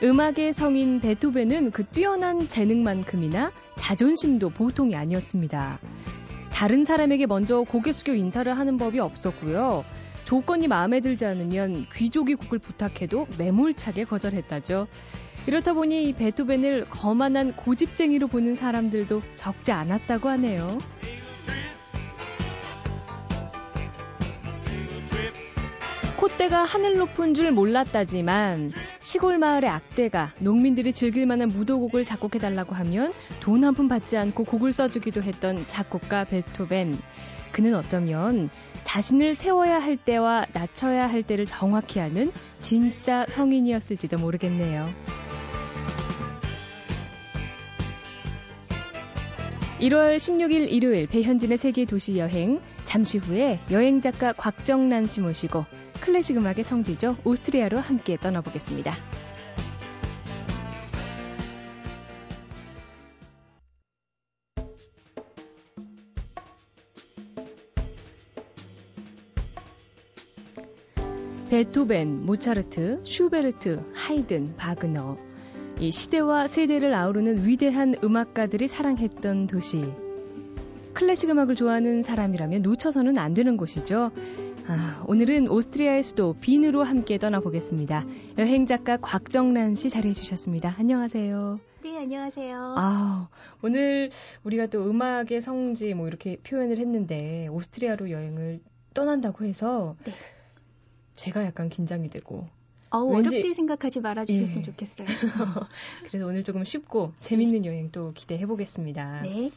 음악의 성인 베토벤은 그 뛰어난 재능만큼이나 자존심도 보통이 아니었습니다. 다른 사람에게 먼저 고개 숙여 인사를 하는 법이 없었고요. 조건이 마음에 들지 않으면 귀족이 곡을 부탁해도 매몰차게 거절했다죠. 이렇다 보니 베토벤을 거만한 고집쟁이로 보는 사람들도 적지 않았다고 하네요. 콧대가 하늘 높은 줄 몰랐다지만 시골 마을의 악대가 농민들이 즐길 만한 무도곡을 작곡해달라고 하면 돈 한 푼 받지 않고 곡을 써주기도 했던 작곡가 베토벤. 그는 어쩌면 자신을 세워야 할 때와 낮춰야 할 때를 정확히 아는 진짜 성인이었을지도 모르겠네요. 1월 16일 일요일 배현진의 세계 도시 여행 잠시 후에 여행 작가 곽정란 씨 모시고 클래식 음악의 성지죠 오스트리아로 함께 떠나보겠습니다. 베토벤, 모차르트, 슈베르트, 하이든, 바그너. 이 시대와 세대를 아우르는 위대한 음악가들이 사랑했던 도시. 클래식 음악을 좋아하는 사람이라면 놓쳐서는 안 되는 곳이죠. 아, 오늘은 오스트리아의 수도 빈으로 함께 떠나보겠습니다. 여행 작가 곽정란 씨 자리해 주셨습니다. 안녕하세요. 네, 안녕하세요. 아, 오늘 우리가 또 음악의 성지 뭐 이렇게 표현을 했는데 오스트리아로 여행을 떠난다고 해서 네. 제가 약간 긴장이 되고 어우, 왠지... 어렵게 생각하지 말아 주셨으면 예. 좋겠어요. 그래서 오늘 조금 쉽고 재밌는 네. 여행 또 기대해 보겠습니다. 네.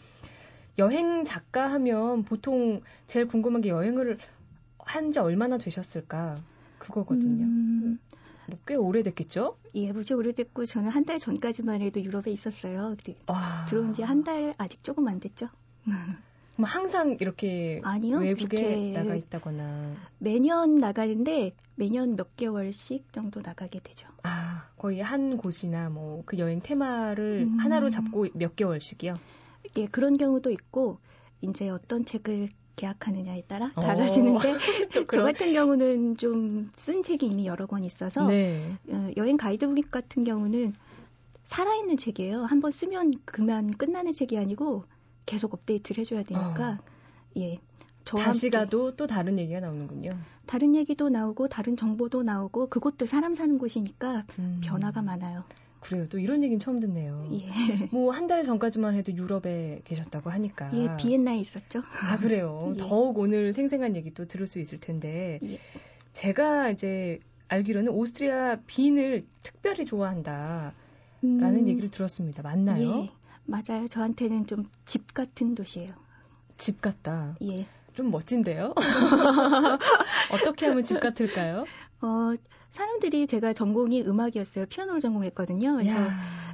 여행 작가 하면 보통 제일 궁금한 게 여행을 한 지 얼마나 되셨을까? 그거거든요. 음... 꽤 오래됐겠죠? 예, 무지 오래됐고 저는 한 달 전까지만 해도 유럽에 있었어요. 와... 들어온 지 한 달 아직 조금 안 됐죠. 그럼 항상 이렇게 아니요, 외국에 나가 있다거나 매년 나가는데 매년 몇 개월씩 정도 나가게 되죠. 아 거의 한 곳이나 뭐 그 여행 테마를 음. 하나로 잡고 몇 개월씩이요? 예 그런 경우도 있고 이제 어떤 책을 계약하느냐에 따라 어. 달라지는데 저 같은 경우는 좀 쓴 책이 이미 여러 권 있어서 네. 어, 여행 가이드북 같은 경우는 살아있는 책이에요. 한번 쓰면 그만 끝나는 책이 아니고 계속 업데이트를 해줘야 되니까 어. 예. 다시 가도 또 다른 얘기가 나오는군요. 다른 얘기도 나오고 다른 정보도 나오고 그곳도 사람 사는 곳이니까 음. 변화가 많아요. 그래요. 또 이런 얘기는 처음 듣네요. 예. 뭐 한 달 전까지만 해도 유럽에 계셨다고 하니까. 예, 비엔나에 있었죠. 아 그래요. 예. 더욱 오늘 생생한 얘기 또 들을 수 있을 텐데 예. 제가 이제 알기로는 오스트리아 빈을 특별히 좋아한다라는 음. 얘기를 들었습니다. 맞나요? 예. 맞아요. 저한테는 좀 집 같은 도시예요. 집 같다. 예. 좀 멋진데요? 어떻게 하면 집 같을까요? 어, 사람들이 제가 전공이 음악이었어요. 피아노를 전공했거든요. 그래서 야.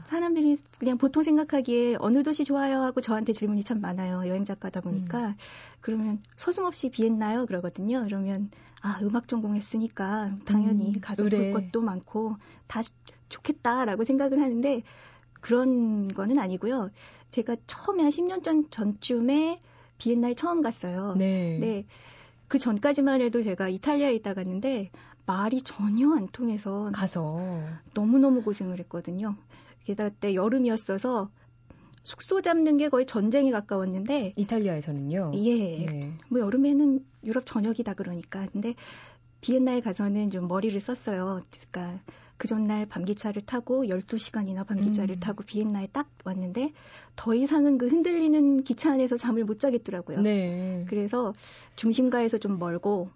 사람들이 그냥 보통 생각하기에 어느 도시 좋아요 하고 저한테 질문이 참 많아요. 여행 작가다 보니까. 음. 그러면 서슴없이 비했나요? 그러거든요. 그러면 아, 음악 전공했으니까 당연히 음, 가서 의뢰. 볼 것도 많고 다 좋겠다라고 생각을 하는데 그런 거는 아니고요. 제가 처음에 한 10년 전 전쯤에 비엔나에 처음 갔어요. 네. 네. 그 전까지만 해도 제가 이탈리아에 있다 갔는데 말이 전혀 안 통해서 가서 너무너무 고생을 했거든요. 게다가 그때 여름이었어서 숙소 잡는 게 거의 전쟁에 가까웠는데 이탈리아에서는요. 예. 네. 뭐 여름에는 유럽 전역이다 그러니까. 근데 비엔나에 가서는 좀 머리를 썼어요. 그러니까 그 전날 밤기차를 타고 12시간이나 밤기차를 음. 타고 비엔나에 딱 왔는데 더 이상은 그 흔들리는 기차 안에서 잠을 못 자겠더라고요. 네. 그래서 중심가에서 좀 멀고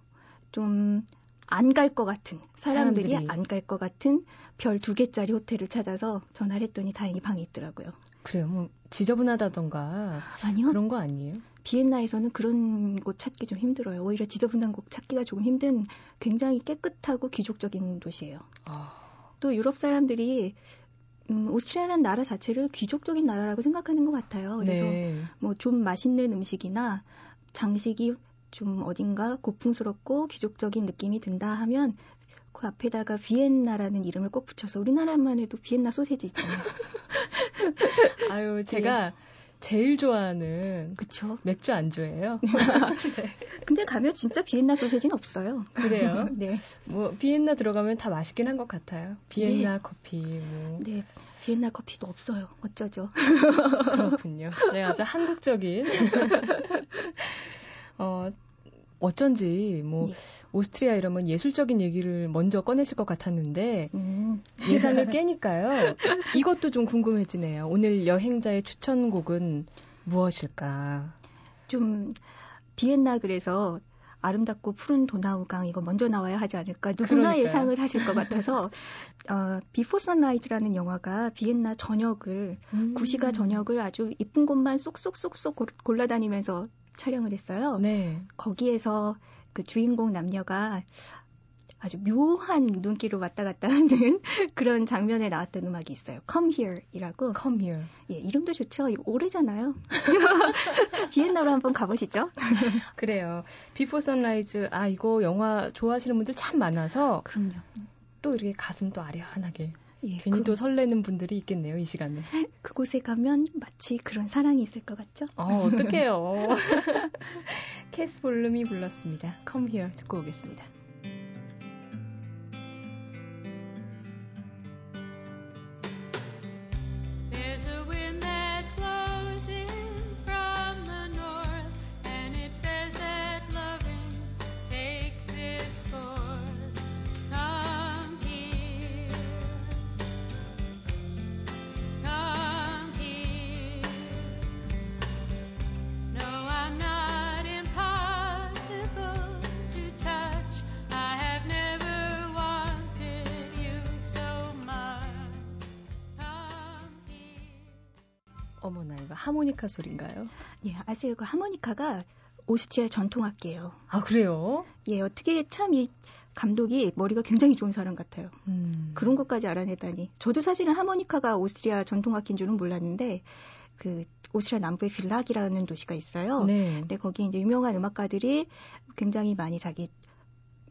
좀 안 갈 것 같은 사람들이, 사람들이. 안 갈 것 같은 별 두 개짜리 호텔을 찾아서 전화를 했더니 다행히 방이 있더라고요. 그래요. 뭐 지저분하다던가 아니요. 그런 거 아니에요? 비엔나에서는 그런 곳 찾기 좀 힘들어요. 오히려 지저분한 곳 찾기가 조금 힘든 굉장히 깨끗하고 귀족적인 도시예요. 아. 또 유럽 사람들이 음, 오스트리아라는 나라 자체를 귀족적인 나라라고 생각하는 것 같아요. 그래서 네. 뭐좀 맛있는 음식이나 장식이 좀 어딘가 고풍스럽고 귀족적인 느낌이 든다 하면 그 앞에다가 비엔나라는 이름을 꼭 붙여서 우리나라만 해도 비엔나 소세지 있잖아요. 아유, 제가 네. 제일 좋아하는 그쵸. 맥주 안주예요. 네. 근데 가면 진짜 비엔나 소세지는 없어요. 그래요? 네. 뭐 비엔나 들어가면 다 맛있긴 한 것 같아요. 비엔나 네. 커피 뭐. 네. 비엔나 커피도 없어요. 어쩌죠? 그렇군요. 네, 아주 한국적인. 어, 어쩐지 뭐 예. 오스트리아 이러면 예술적인 얘기를 먼저 꺼내실 것 같았는데 음. 예상을 깨니까요. 이것도 좀 궁금해지네요. 오늘 여행자의 추천곡은 무엇일까? 좀 비엔나 그래서 아름답고 푸른 도나우강 이거 먼저 나와야 하지 않을까 누구나 그러니까요. 예상을 하실 것 같아서 어, Before Sunrise라는 영화가 비엔나 전역을 음. 구시가 전역을 아주 이쁜 곳만 쏙쏙쏙쏙 골라다니면서 촬영을 했어요. 네. 거기에서 그 주인공 남녀가 아주 묘한 눈길을 왔다 갔다 하는 그런 장면에 나왔던 음악이 있어요. Come Here이라고. Come Here. 예, 이름도 좋죠. 오래잖아요. 비엔나로 한번 가보시죠. 그래요. Before Sunrise. 아, 이거 영화 좋아하시는 분들 참 많아서. 그럼요. 또 이렇게 가슴 또 아련하게. 예, 괜히 그, 또 설레는 분들이 있겠네요, 이 시간에. 그곳에 가면 마치 그런 사랑이 있을 것 같죠? 어, 어떡해요. 캐스 볼룸이 불렀습니다. Come Here 듣고 오겠습니다. 하모니카 소리인가요? 예, 아세요? 그 하모니카가 오스트리아 전통악기예요. 아 그래요? 예, 어떻게 참 이 감독이 머리가 굉장히 좋은 사람 같아요. 음. 그런 것까지 알아내다니. 저도 사실은 하모니카가 오스트리아 전통악기인 줄은 몰랐는데 그 오스트리아 남부의 빌락이라는 도시가 있어요. 네. 근데 거기 이제 유명한 음악가들이 굉장히 많이 자기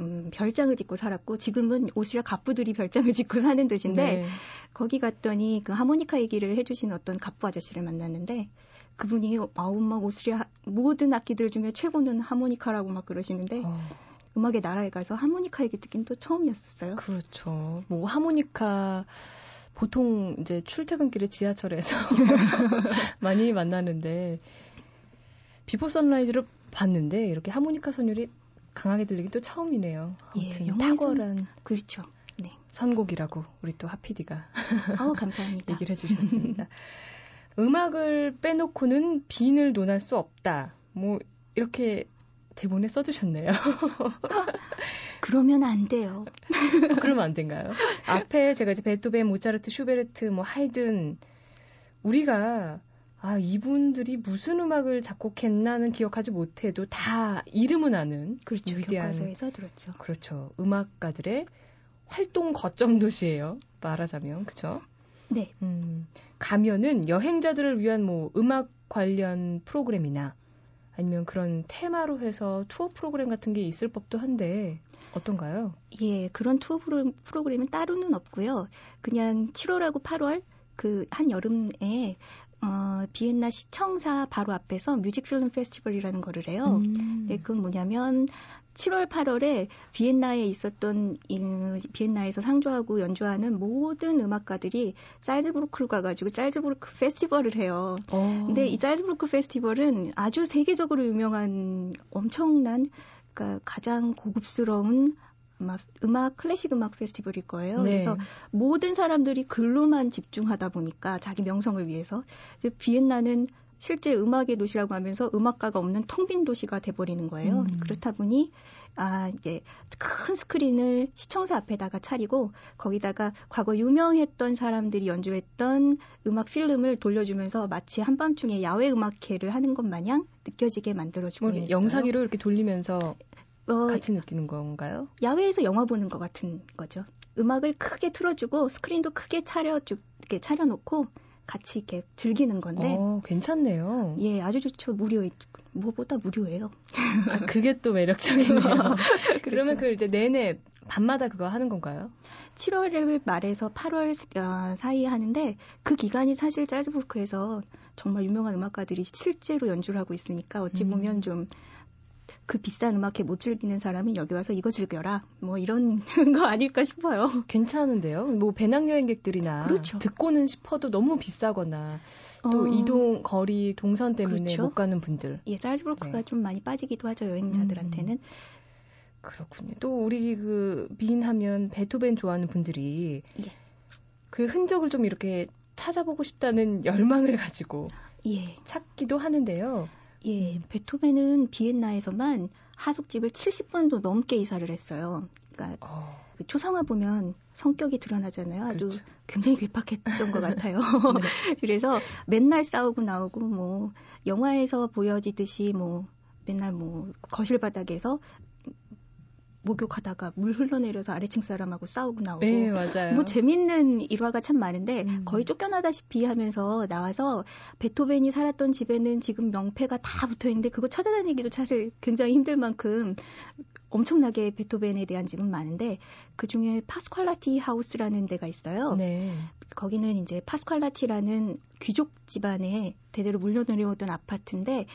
음, 별장을 짓고 살았고 지금은 오스트리아 갑부들이 별장을 짓고 사는 도시인데 네. 거기 갔더니 그 하모니카 얘기를 해주신 어떤 갑부 아저씨를 만났는데 그분이 아우 막 오스트리아 모든 악기들 중에 최고는 하모니카라고 막 그러시는데 어. 음악의 나라에 가서 하모니카 얘기 듣긴 또 처음이었어요. 그렇죠. 뭐 하모니카 보통 이제 출퇴근길에 지하철에서 많이 만나는데 Before Sunrise를 봤는데 이렇게 하모니카 선율이 강하게 들리긴 또 처음이네요. 예, 탁월한 그렇죠. 네. 선곡이라고 우리 또 하피디가 어, 감사합니다. 얘기를 해주셨습니다. 음악을 빼놓고는 빈을 논할 수 없다. 뭐 이렇게 대본에 써주셨네요. 그러면 안 돼요. 그러면 안 된가요? 앞에 제가 이제 베토벤, 모차르트, 슈베르트, 뭐 하이든 우리가 아, 이분들이 무슨 음악을 작곡했나는 기억하지 못해도 다 이름은 아는 그렇죠. 위대한 교과서에서 들었죠. 그렇죠. 음악가들의 활동 거점 도시예요. 말하자면 그렇죠. 네. 음, 가면은 여행자들을 위한 뭐 음악 관련 프로그램이나 아니면 그런 테마로 해서 투어 프로그램 같은 게 있을 법도 한데 어떤가요? 예, 그런 투어 프로그램은 따로는 없고요. 그냥 7월하고 8월 그 한 여름에 어, 비엔나 시청사 바로 앞에서 뮤직 필름 페스티벌이라는 거를 해요. 음. 네, 그건 뭐냐면 7월, 8월에 비엔나에 있었던 이, 비엔나에서 상조하고 연주하는 모든 음악가들이 짤즈부르크로 가가지고 짤즈부르크 페스티벌을 해요. 오. 어. 근데 이 짤즈부르크 페스티벌은 아주 세계적으로 유명한 엄청난 그러니까 가장 고급스러운 음악, 음악 클래식 음악 페스티벌일 거예요. 네. 그래서 모든 사람들이 글로만 집중하다 보니까 자기 명성을 위해서 비엔나는 실제 음악의 도시라고 하면서 음악가가 없는 텅 빈 도시가 돼버리는 거예요. 음. 그렇다 보니 아 이제 큰 스크린을 시청사 앞에다가 차리고 거기다가 과거 유명했던 사람들이 연주했던 음악 필름을 돌려주면서 마치 한밤중에 야외 음악회를 하는 것 마냥 느껴지게 만들어주고 뭐, 있어요. 영상위로 이렇게 돌리면서 어, 같이 느끼는 건가요? 야외에서 영화 보는 것 같은 거죠. 음악을 크게 틀어주고 스크린도 크게 차려주, 이렇게 차려놓고 같이 이렇게 즐기는 건데. 어, 괜찮네요. 예, 아주 좋죠. 무료, 무엇보다 무료예요. 아, 그게 또 매력적이네요. 그러면 그렇죠. 그 이제 내내 밤마다 그거 하는 건가요? 7월 말에서 8월 어, 사이에 하는데 그 기간이 사실 짜즈부르크에서 정말 유명한 음악가들이 실제로 연주를 하고 있으니까 어찌 음. 보면 음. 좀 그 비싼 음악회 못 즐기는 사람이 여기 와서 이거 즐겨라. 뭐 이런 거 아닐까 싶어요. 괜찮은데요? 뭐 배낭여행객들이나 그렇죠. 듣고는 싶어도 너무 비싸거나 또 어... 이동 거리 동선 때문에 그렇죠. 못 가는 분들. 예, 짤즈브로크가 네. 좀 많이 빠지기도 하죠 여행자들한테는. 음. 그렇군요. 또 우리 그 비인하면 베토벤 좋아하는 분들이 예. 그 흔적을 좀 이렇게 찾아보고 싶다는 열망을 가지고 예. 찾기도 하는데요. 예, 베토벤은 비엔나에서만 하숙집을 70번도 넘게 이사를 했어요. 그러니까 어. 그 초상화 보면 성격이 드러나잖아요. 아주 그렇죠. 굉장히 괴팍했던 것 같아요. 네. 그래서 맨날 싸우고 나오고 뭐 영화에서 보여지듯이 뭐 맨날 뭐 거실 바닥에서 목욕하다가 물 흘러내려서 아래층 사람하고 싸우고 나오고 네, 맞아요. 뭐 재밌는 일화가 참 많은데 음. 거의 쫓겨나다시피 하면서 나와서 베토벤이 살았던 집에는 지금 명패가 다 붙어 있는데 그거 찾아다니기도 사실 굉장히 힘들 만큼 엄청나게 베토벤에 대한 집은 많은데 그 중에 파스퀄라티 하우스라는 데가 있어요. 네. 거기는 이제 파스퀄라티라는 귀족 집안에 대대로 물려내려오던 아파트인데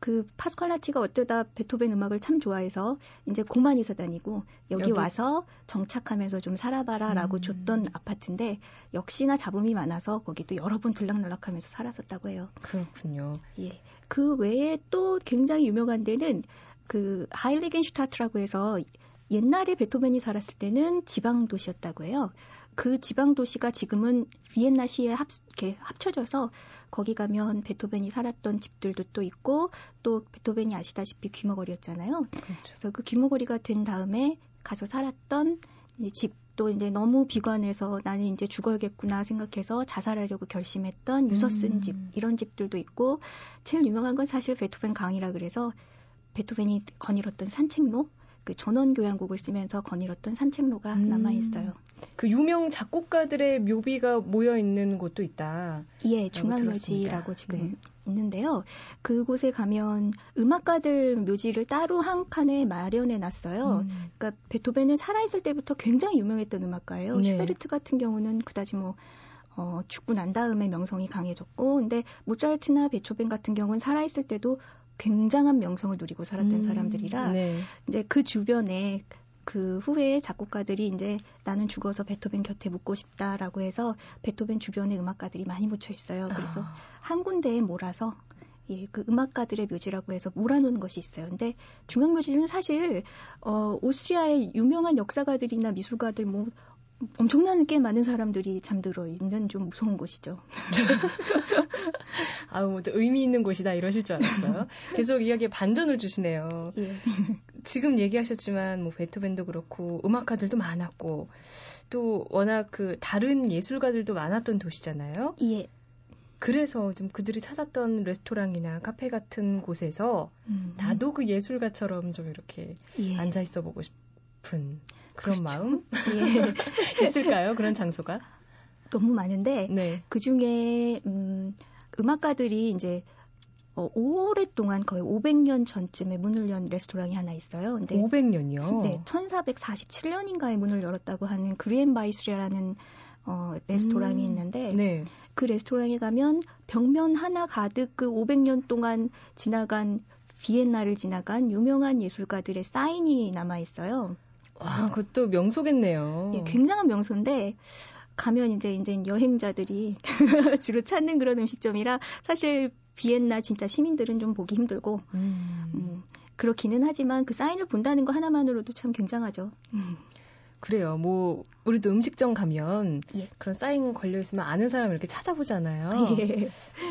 그 파스칼라티가 어쩌다 베토벤 음악을 참 좋아해서 이제 고만 이사 다니고 여기, 여기, 와서 정착하면서 좀 살아봐라라고 음. 줬던 아파트인데 역시나 잡음이 많아서 거기도 여러 번 들락날락하면서 살았었다고 해요. 그렇군요. 예. 그 외에 또 굉장히 유명한 데는 그 하일리겐슈타트라고 해서 옛날에 베토벤이 살았을 때는 지방 도시였다고 해요. 그 지방 도시가 지금은 비엔나 시에 합, 이렇게 합쳐져서 거기 가면 베토벤이 살았던 집들도 또 있고 또 베토벤이 아시다시피 귀머거리였잖아요. 그렇죠. 그래서 그 귀머거리가 된 다음에 가서 살았던 이제 집도 이제 너무 비관해서 나는 이제 죽어야겠구나 생각해서 자살하려고 결심했던 유서 쓴 음. 집 이런 집들도 있고 제일 유명한 건 사실 베토벤 강이라 그래서 베토벤이 거닐었던 산책로 그 전원 교향곡을 쓰면서 거닐었던 산책로가 음. 남아 있어요. 그 유명 작곡가들의 묘비가 모여 있는 곳도 있다. 예, 중앙묘지라고 지금 네. 있는데요. 그곳에 가면 음악가들 묘지를 따로 한 칸에 마련해 놨어요. 음. 그러니까 베토벤은 살아있을 때부터 굉장히 유명했던 음악가예요. 네. 슈베르트 같은 경우는 그다지 뭐 어, 죽고 난 다음에 명성이 강해졌고, 근데 모차르트나 베토벤 같은 경우는 살아있을 때도 굉장한 명성을 누리고 살았던 음, 사람들이라 네. 이제 그 주변에 그 후에 작곡가들이 이제 나는 죽어서 베토벤 곁에 묻고 싶다라고 해서 베토벤 주변에 음악가들이 많이 묻혀 있어요. 그래서 아. 한 군데에 몰아서 예, 그 음악가들의 묘지라고 해서 몰아놓은 것이 있어요. 근데 중앙묘지는 사실 어 오스트리아의 유명한 역사가들이나 미술가들 뭐 엄청난 게 많은 사람들이 잠들어 있는 좀 무서운 곳이죠. 아, 뭐 의미 있는 곳이다 이러실 줄 알았어요. 계속 이야기에 반전을 주시네요. 예. 지금 얘기하셨지만 뭐 베토벤도 그렇고 음악가들도 많았고 또 워낙 그 다른 예술가들도 많았던 도시잖아요. 예. 그래서 좀 그들이 찾았던 레스토랑이나 카페 같은 곳에서 음. 나도 그 예술가처럼 좀 이렇게 예. 앉아 있어 보고 싶 은 그런 그렇죠. 마음 예. 있을까요? 그런 장소가? 너무 많은데 네. 그 중에 음, 음악가들이 이제 어, 오랫동안 거의 500년 전쯤에 문을 연 레스토랑이 하나 있어요. 근데 500년이요? 네, 1447년인가에 문을 열었다고 하는 그리엔 바이스라는 어, 레스토랑이 음, 있는데 네. 그 레스토랑에 가면 벽면 하나 가득 그 500년 동안 지나간 비엔나를 지나간 유명한 예술가들의 사인이 남아 있어요. 와, 그것도 명소겠네요. 예, 굉장한 명소인데 가면 이제 이제 여행자들이 주로 찾는 그런 음식점이라 사실 비엔나 진짜 시민들은 좀 보기 힘들고 음. 음, 그렇기는 하지만 그 사인을 본다는 거 하나만으로도 참 굉장하죠. 음. 그래요. 뭐 우리도 음식점 가면 예. 그런 사인 걸려 있으면 아는 사람 이렇게 찾아보잖아요. 예.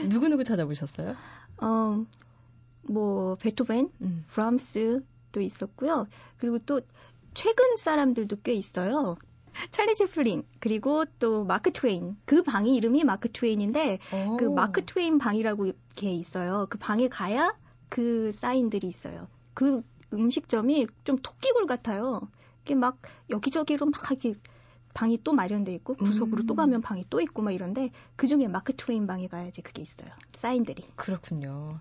누구 누구 찾아보셨어요? 어, 뭐 베토벤, 음. 브람스 도 있었고요. 그리고 또 최근 사람들도 꽤 있어요. 찰리 제플린 그리고 또 마크 트웨인 그 방이 이름이 마크 트웨인인데 오. 그 마크 트웨인 방이라고 이렇게 있어요. 그 방에 가야 그 사인들이 있어요. 그 음식점이 좀 토끼굴 같아요. 이게 막 여기저기로 막 이렇게 방이 또 마련돼 있고 구석으로 음. 또 가면 방이 또 있고 막 이런데 그 중에 마크 트웨인 방에 가야지 그게 있어요. 사인들이. 그렇군요.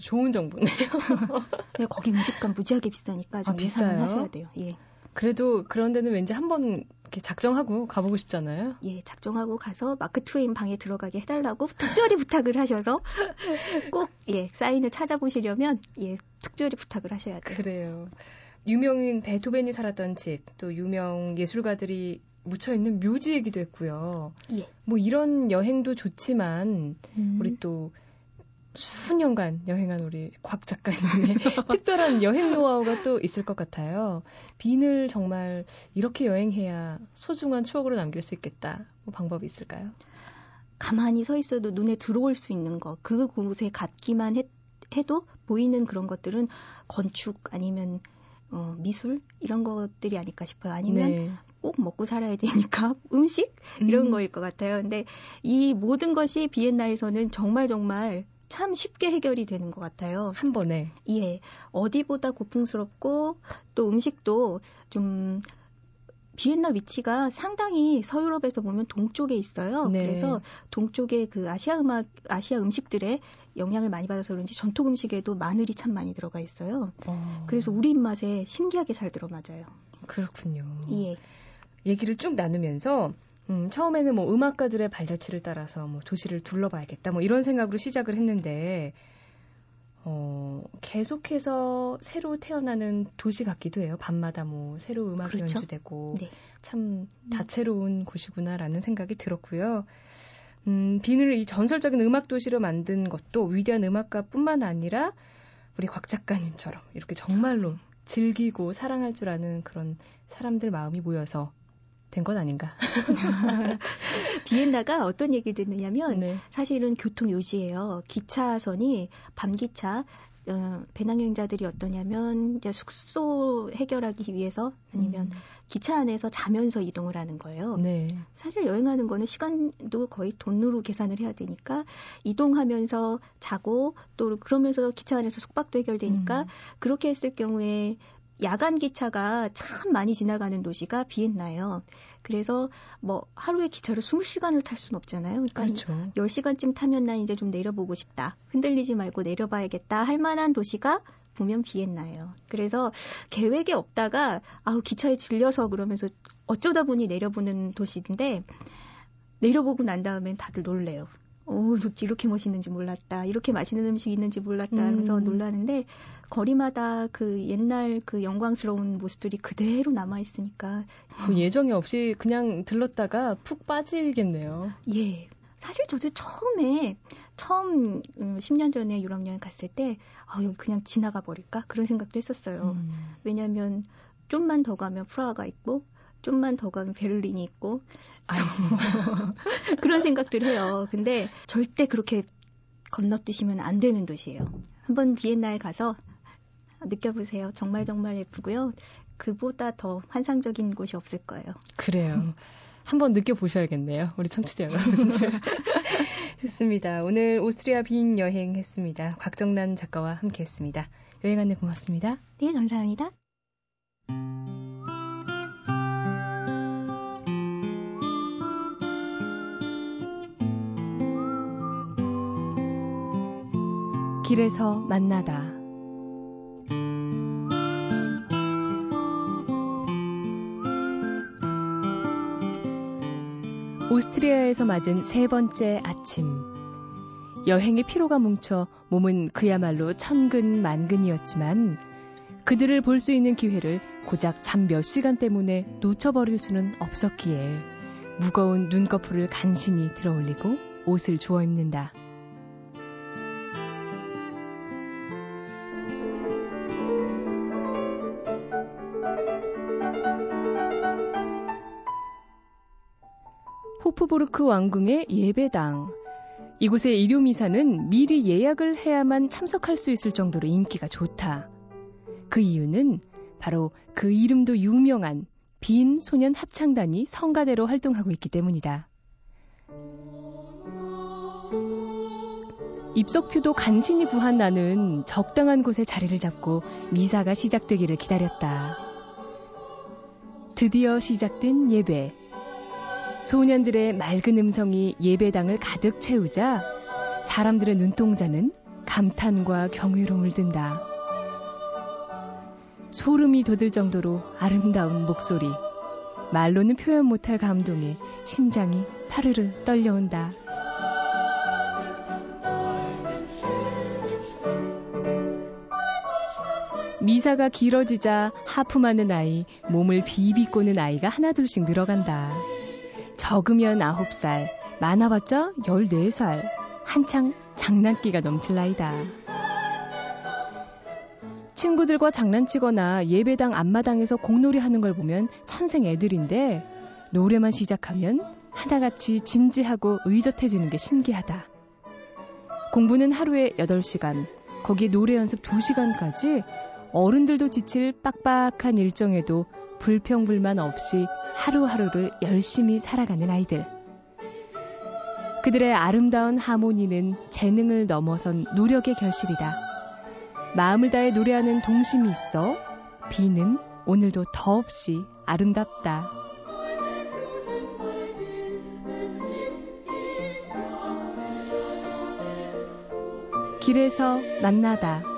좋은 정보네요. 네, 거기 음식값 무지하게 비싸니까 좀 아, 예상을 하셔야 돼요. 예. 그래도 그런 데는 왠지 한번 이렇게 작정하고 가보고 싶잖아요. 예, 작정하고 가서 마크 트웨인 방에 들어가게 해달라고 특별히 부탁을 하셔서 꼭 예, 사인을 찾아보시려면 예, 특별히 부탁을 하셔야 돼요. 그래요. 유명인 베토벤이 살았던 집, 또 유명 예술가들이 묻혀 있는 묘지 얘기도 했고요. 예. 뭐 이런 여행도 좋지만 음. 우리 또 수년간 여행한 우리 곽 작가님의 특별한 여행 노하우가 또 있을 것 같아요. 빈을 정말 이렇게 여행해야 소중한 추억으로 남길 수 있겠다. 뭐 방법이 있을까요? 가만히 서 있어도 눈에 들어올 수 있는 것, 그 곳에 갔기만 해, 해도 보이는 그런 것들은 건축 아니면 어, 미술 이런 것들이 아닐까 싶어요. 아니면 네. 꼭 먹고 살아야 되니까 음식 이런 음. 거일 것 같아요. 근데 이 모든 것이 비엔나에서는 정말 정말 참 쉽게 해결이 되는 것 같아요. 한 번에. 예, 어디보다 고풍스럽고 또 음식도 좀 비엔나 위치가 상당히 서유럽에서 보면 동쪽에 있어요. 네. 그래서 동쪽에 그 아시아 음악, 아시아 음식들의 영향을 많이 받아서 그런지 전통 음식에도 마늘이 참 많이 들어가 있어요. 어, 그래서 우리 입맛에 신기하게 잘 들어맞아요. 그렇군요. 예. 얘기를 쭉 나누면서 음, 처음에는 뭐 음악가들의 발자취를 따라서 뭐 도시를 둘러봐야겠다 뭐 이런 생각으로 시작을 했는데 어, 계속해서 새로 태어나는 도시 같기도 해요. 밤마다 뭐 새로 음악이 그렇죠. 연주되고 네. 참 다채로운 곳이구나라는 생각이 들었고요. 음, 빈을 이 전설적인 음악 도시로 만든 것도 위대한 음악가뿐만 아니라 우리 곽 작가님처럼 이렇게 정말로 즐기고 사랑할 줄 아는 그런 사람들 마음이 모여서 된 건 아닌가. 비엔나가 어떤 얘기 듣느냐면 네. 사실은 교통 요지예요. 기차선이 밤기차 어, 배낭여행자들이 어떠냐면 이제 숙소 해결하기 위해서 아니면 기차 안에서 자면서 이동을 하는 거예요. 음, 네. 사실 여행하는 거는 시간도 거의 돈으로 계산을 해야 되니까 이동하면서 자고 또 그러면서 기차 안에서 숙박도 해결되니까 음. 그렇게 했을 경우에 야간 기차가 참 많이 지나가는 도시가 비엔나예요. 그래서 뭐 하루에 기차를 20시간을 탈 수는 없잖아요. 그러니까 그렇죠. 10시간쯤 타면 난 이제 좀 내려보고 싶다. 흔들리지 말고 내려봐야겠다 할 만한 도시가 보면 비엔나예요. 그래서 계획에 없다가 아우 기차에 질려서 그러면서 어쩌다 보니 내려보는 도시인데 내려보고 난 다음엔 다들 놀래요. 오, 너 이렇게 멋있는지 몰랐다. 이렇게 맛있는 음식이 있는지 몰랐다. 하면서 음. 놀라는데 거리마다 그 옛날 그 영광스러운 모습들이 그대로 남아 있으니까 그 예정이 없이 그냥 들렀다가 푹 빠지겠네요. 예. 사실 저도 처음에 처음 음, 10년 전에 유럽 여행 갔을 때 아, 여기 그냥 지나가 버릴까 그런 생각도 했었어요. 음. 왜냐하면 좀만 더 가면 프라하가 있고 좀만 더 가면 베를린이 있고 그런 생각들 해요. 근데 절대 그렇게 건너뛰시면 안 되는 도시예요. 한번 비엔나에 가서 느껴보세요. 정말 정말 예쁘고요. 그보다 더 환상적인 곳이 없을 거예요. 그래요. 한번 느껴보셔야겠네요. 우리 청취자 여러분들. 좋습니다. 오늘 오스트리아 빈 여행 했습니다. 곽정란 작가와 함께 했습니다. 여행 안내 고맙습니다. 네, 감사합니다. 길에서 만나다. 오스트리아에서 맞은 세 번째 아침. 여행의 피로가 뭉쳐 몸은 그야말로 천근 만근이었지만 그들을 볼 수 있는 기회를 고작 잠 몇 시간 때문에 놓쳐버릴 수는 없었기에 무거운 눈꺼풀을 간신히 들어올리고 옷을 주워 입는다. 호프부르크 왕궁의 예배당. 이곳의 일요 미사는 미리 예약을 해야만 참석할 수 있을 정도로 인기가 좋다. 그 이유는 바로 그 이름도 유명한 빈 소년 합창단이 성가대로 활동하고 있기 때문이다. 입석표도 간신히 구한 나는 적당한 곳에 자리를 잡고 미사가 시작되기를 기다렸다. 드디어 시작된 예배. 소년들의 맑은 음성이 예배당을 가득 채우자 사람들의 눈동자는 감탄과 경외로 물든다. 소름이 돋을 정도로 아름다운 목소리. 말로는 표현 못할 감동에 심장이 파르르 떨려온다. 미사가 길어지자 하품하는 아이, 몸을 비비꼬는 아이가 하나둘씩 늘어간다. 적으면 9살, 많아봤자 14살. 한창 장난기가 넘칠 나이다. 친구들과 장난치거나 예배당 앞마당에서 공놀이 하는 걸 보면 천생 애들인데 노래만 시작하면 하나같이 진지하고 의젓해지는 게 신기하다. 공부는 하루에 8시간, 거기에 노래 연습 2시간까지 어른들도 지칠 빡빡한 일정에도 불평불만 없이 하루하루를 열심히 살아가는 아이들. 그들의 아름다운 하모니는 재능을 넘어선 노력의 결실이다. 마음을 다해 노래하는 동심이 있어 비는 오늘도 더없이 아름답다. 길에서 만나다.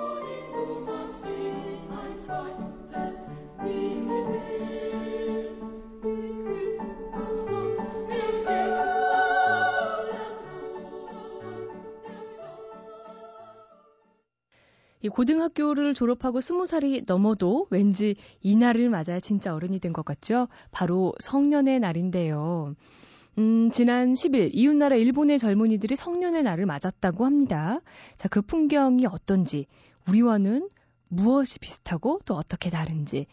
고등학교를 졸업하고 스무 살이 넘어도 왠지 이 날을 맞아야 진짜 어른이 된 것 같죠? 바로 성년의 날인데요. 음, 지난 10일 이웃나라 일본의 젊은이들이 성년의 날을 맞았다고 합니다. 자, 그 풍경이 어떤지, 우리와는 무엇이 비슷하고 또 어떻게 다른지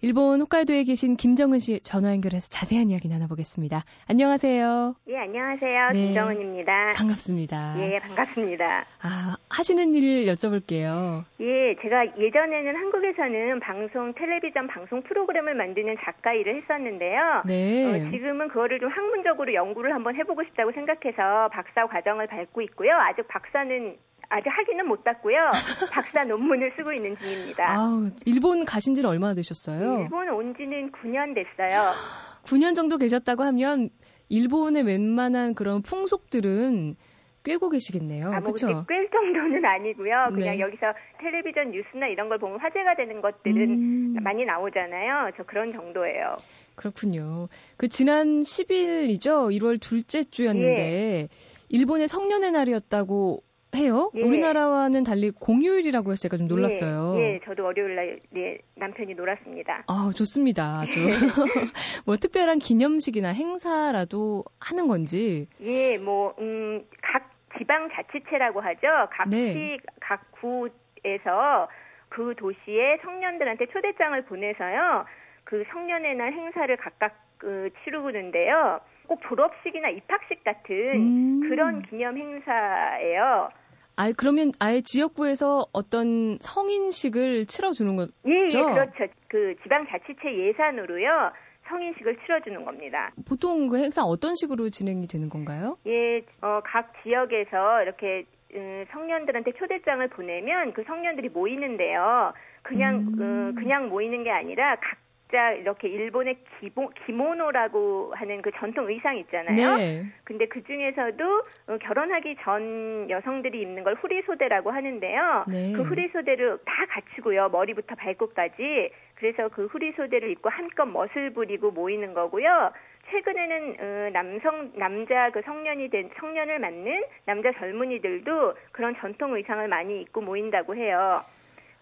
일본 홋카이도에 계신 김정은 씨 전화 연결해서 자세한 이야기 나눠보겠습니다. 안녕하세요. 예, 안녕하세요. 네, 김정은입니다. 반갑습니다. 예, 반갑습니다. 아, 하시는 일 여쭤볼게요. 예, 제가 예전에는 한국에서는 방송, 텔레비전 방송 프로그램을 만드는 작가 일을 했었는데요. 네. 어, 지금은 그거를 좀 학문적으로 연구를 한번 해보고 싶다고 생각해서 박사 과정을 밟고 있고요. 아직 박사는 아직 학위는 못 땄고요. 박사 논문을 쓰고 있는 중입니다. 아우, 일본 가신 지는 얼마나 되셨어요? 일본 온 지는 9년 됐어요. 9년 정도 계셨다고 하면 일본의 웬만한 그런 풍속들은 꿰고 계시겠네요. 아, 그렇죠? 꿰 정도는 아니고요. 그냥 네. 여기서 텔레비전 뉴스나 이런 걸 보면 화제가 되는 것들은 음, 많이 나오잖아요. 저 그런 정도예요. 그렇군요. 그 지난 10일이죠. 1월 둘째 주였는데 일본의 성년의 날이었다고 해요. 예. 우리나라와는 달리 공휴일이라고 해서 제가 좀 놀랐어요. 예, 예, 저도 월요일 날 예, 남편이 놀았습니다. 아, 좋습니다. 아주. 뭐 특별한 기념식이나 행사라도 하는 건지. 예, 뭐, 음, 각 지방 자치체라고 하죠. 각 네. 시, 각 구에서 그 도시의 청년들한테 초대장을 보내서요. 그 성년의 날 행사를 각각 그, 치르는데요. 꼭 졸업식이나 입학식 같은 음. 그런 기념 행사예요. 아, 그러면 아예 지역구에서 어떤 성인식을 치러주는 거. 예, 예, 그렇죠? 그 지방자치체 예산으로요. 성인식을 치러주는 겁니다. 보통 그 행사 어떤 식으로 진행이 되는 건가요? 예, 어, 각 지역에서 이렇게 음, 청년들한테 초대장을 보내면 그 성년들이 모이는데요. 그냥 음. 어, 그냥 모이는 게 아니라 각 자 이렇게 일본의 기모, 기모노라고 하는 그 전통 의상 있잖아요. 네. 근데 그 중에서도 어, 결혼하기 전 여성들이 입는 걸 후리소대라고 하는데요. 네. 그 후리소대를 다 갖추고요. 머리부터 발끝까지. 그래서 그 후리소대를 입고 한껏 멋을 부리고 모이는 거고요. 최근에는 어, 남성 남자 그 성년이 된 성년을 맞는 남자 젊은이들도 그런 전통 의상을 많이 입고 모인다고 해요.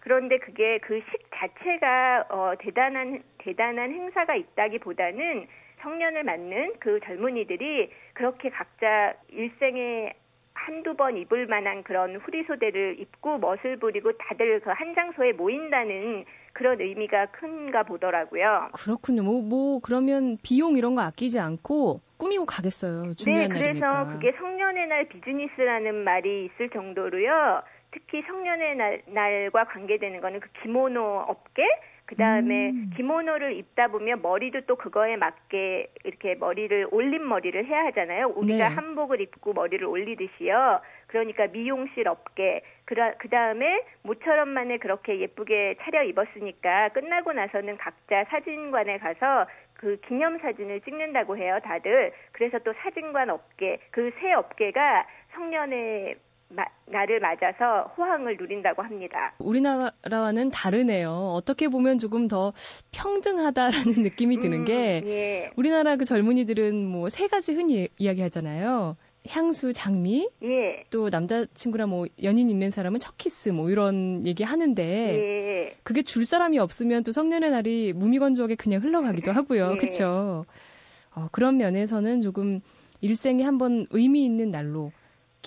그런데 그게 그 식 자체가 어, 대단한 대단한 행사가 있다기보다는 성년을 맞는 그 젊은이들이 그렇게 각자 일생에 한두 번 입을 만한 그런 후리소대를 입고 멋을 부리고 다들 그 한 장소에 모인다는 그런 의미가 큰가 보더라고요. 그렇군요. 뭐, 뭐, 그러면 비용 이런 거 아끼지 않고 꾸미고 가겠어요. 네, 중요한 그래서 날이니까. 그게 성년의 날 비즈니스라는 말이 있을 정도로요. 특히 성년의 날, 날과 관계되는 거는 그 기모노 업계, 그 다음에 음. 기모노를 입다 보면 머리도 또 그거에 맞게 이렇게 머리를 올린 머리를 해야 하잖아요. 우리가 네. 한복을 입고 머리를 올리듯이요. 그러니까 미용실 업계, 그 다음에 모처럼만에 그렇게 예쁘게 차려 입었으니까 끝나고 나서는 각자 사진관에 가서 그 기념 사진을 찍는다고 해요, 다들. 그래서 또 사진관 업계, 그 세 업계가 성년의 마, 날을 맞아서 호황을 누린다고 합니다. 우리나라와는 다르네요. 어떻게 보면 조금 더 평등하다라는 느낌이 드는 게 음, 예. 우리나라 그 젊은이들은 뭐 세 가지 흔히 이야기하잖아요. 향수, 장미, 예. 또 남자친구랑 뭐 연인 있는 사람은 첫 키스 뭐 이런 얘기 하는데 예. 그게 줄 사람이 없으면 또 성년의 날이 무미건조하게 그냥 흘러가기도 하고요. 예. 그렇죠. 어, 그런 면에서는 조금 일생에 한 번 의미 있는 날로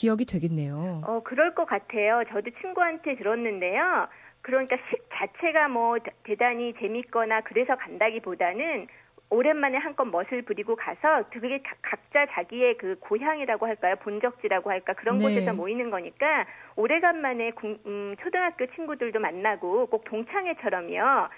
기억이 되겠네요. 어, 그럴 것 같아요. 저도 친구한테 들었는데요. 그러니까 식 자체가 뭐 대단히 재밌거나 그래서 간다기보다는 오랜만에 한껏 멋을 부리고 가서 그게 각자 자기의 그 고향이라고 할까요? 본적지라고 할까? 그런 네. 곳에서 모이는 거니까 오래간만에 음, 초등학교 친구들도 만나고 꼭 동창회처럼요.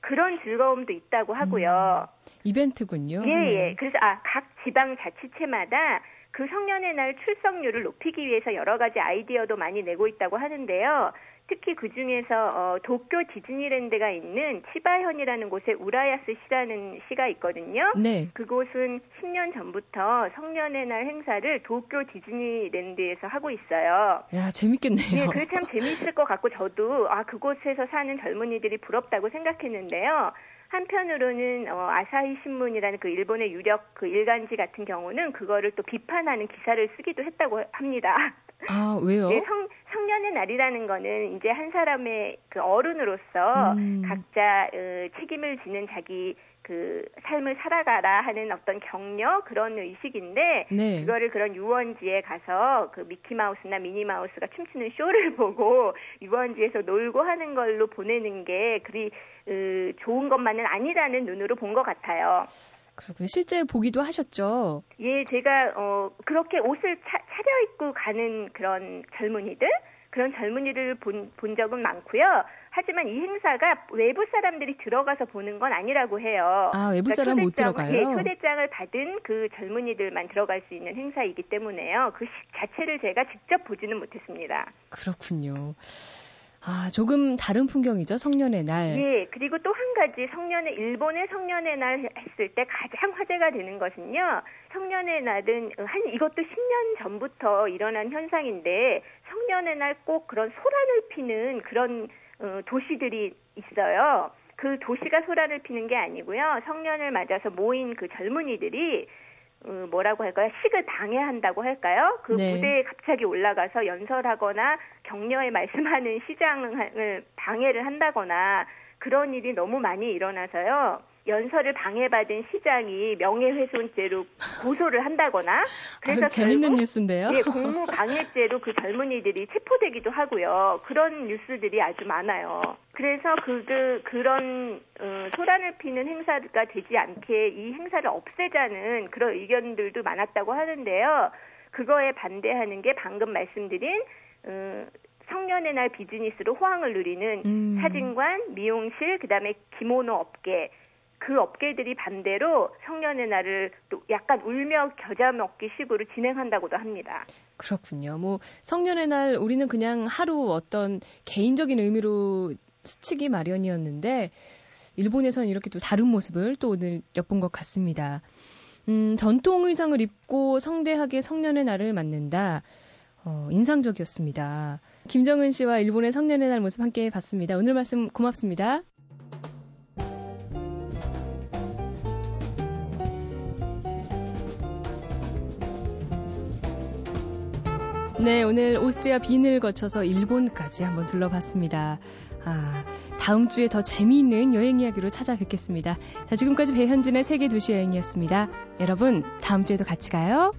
그런 즐거움도 있다고 하고요. 음, 이벤트군요. 예, 네. 예. 그래서 아, 각 지방 자치체마다 그 성년의 날 출석률을 높이기 위해서 여러 가지 아이디어도 많이 내고 있다고 하는데요. 특히 그 중에서 어, 도쿄 디즈니랜드가 있는 치바현이라는 곳에 우라야스 시라는 시가 있거든요. 네. 그곳은 10년 전부터 성년의 날 행사를 도쿄 디즈니랜드에서 하고 있어요. 야 재밌겠네요. 네, 그게 참 재밌을 것 같고 저도 아 그곳에서 사는 젊은이들이 부럽다고 생각했는데요. 한편으로는 어, 아사히 신문이라는 그 일본의 유력 그 일간지 같은 경우는 그거를 또 비판하는 기사를 쓰기도 했다고 합니다. 아 왜요? 네, 성 성년의 날이라는 거는 이제 한 사람의 그 어른으로서 음. 각자 어, 책임을 지는 자기 그 삶을 살아가라 하는 어떤 격려 그런 의식인데 네. 그거를 그런 유원지에 가서 그 미키 마우스나 미니 마우스가 춤추는 쇼를 보고 유원지에서 놀고 하는 걸로 보내는 게 그리 으, 좋은 것만은 아니라는 눈으로 본 것 같아요. 그렇군요. 실제 보기도 하셨죠? 예, 제가 어 그렇게 옷을 차, 차려입고 가는 그런 젊은이들 그런 젊은이들을 본, 본 적은 많고요. 하지만 이 행사가 외부 사람들이 들어가서 보는 건 아니라고 해요. 아, 외부 그러니까 사람 못 들어가요? 네, 초대장을 받은 그 젊은이들만 들어갈 수 있는 행사이기 때문에요. 그 자체를 제가 직접 보지는 못했습니다. 그렇군요. 아, 조금 다른 풍경이죠, 성년의 날. 예, 그리고 또 한 가지 성년의, 일본의 성년의 날 했을 때 가장 화제가 되는 것은요, 성년의 날은 한, 이것도 10년 전부터 일어난 현상인데, 성년의 날 꼭 그런 소란을 피는 그런 어, 도시들이 있어요. 그 도시가 소란을 피는 게 아니고요. 성년을 맞아서 모인 그 젊은이들이 어, 뭐라고 할까요? 식을 방해한다고 할까요? 그 네. 무대에 갑자기 올라가서 연설하거나 격려의 말씀하는 시장을 방해를 한다거나 그런 일이 너무 많이 일어나서요. 연설을 방해받은 시장이 명예훼손죄로 고소를 한다거나 그래서 아, 재밌는 뉴스인데요. 예, 공무 방해죄로 그 젊은이들이 체포되기도 하고요. 그런 뉴스들이 아주 많아요. 그래서 그, 그 그런 어, 소란을 피는 행사가 되지 않게 이 행사를 없애자는 그런 의견들도 많았다고 하는데요. 그거에 반대하는 게 방금 말씀드린 어, 성년의 날 비즈니스로 호황을 누리는 음. 사진관, 미용실, 그다음에 기모노 업계 그 업계들이 반대로 성년의 날을 또 약간 울며 겨자 먹기 식으로 진행한다고도 합니다. 그렇군요. 뭐 성년의 날 우리는 그냥 하루 어떤 개인적인 의미로 스치기 마련이었는데 일본에서는 이렇게 또 다른 모습을 또 오늘 엿본 것 같습니다. 음, 전통 의상을 입고 성대하게 성년의 날을 맞는다. 어, 인상적이었습니다. 김정은 씨와 일본의 성년의 날 모습 함께 봤습니다. 오늘 말씀 고맙습니다. 네, 오늘 오스트리아 빈을 거쳐서 일본까지 한번 둘러봤습니다. 아, 다음 주에 더 재미있는 여행 이야기로 찾아뵙겠습니다. 자, 지금까지 배현진의 세계 도시 여행이었습니다. 여러분, 다음 주에도 같이 가요.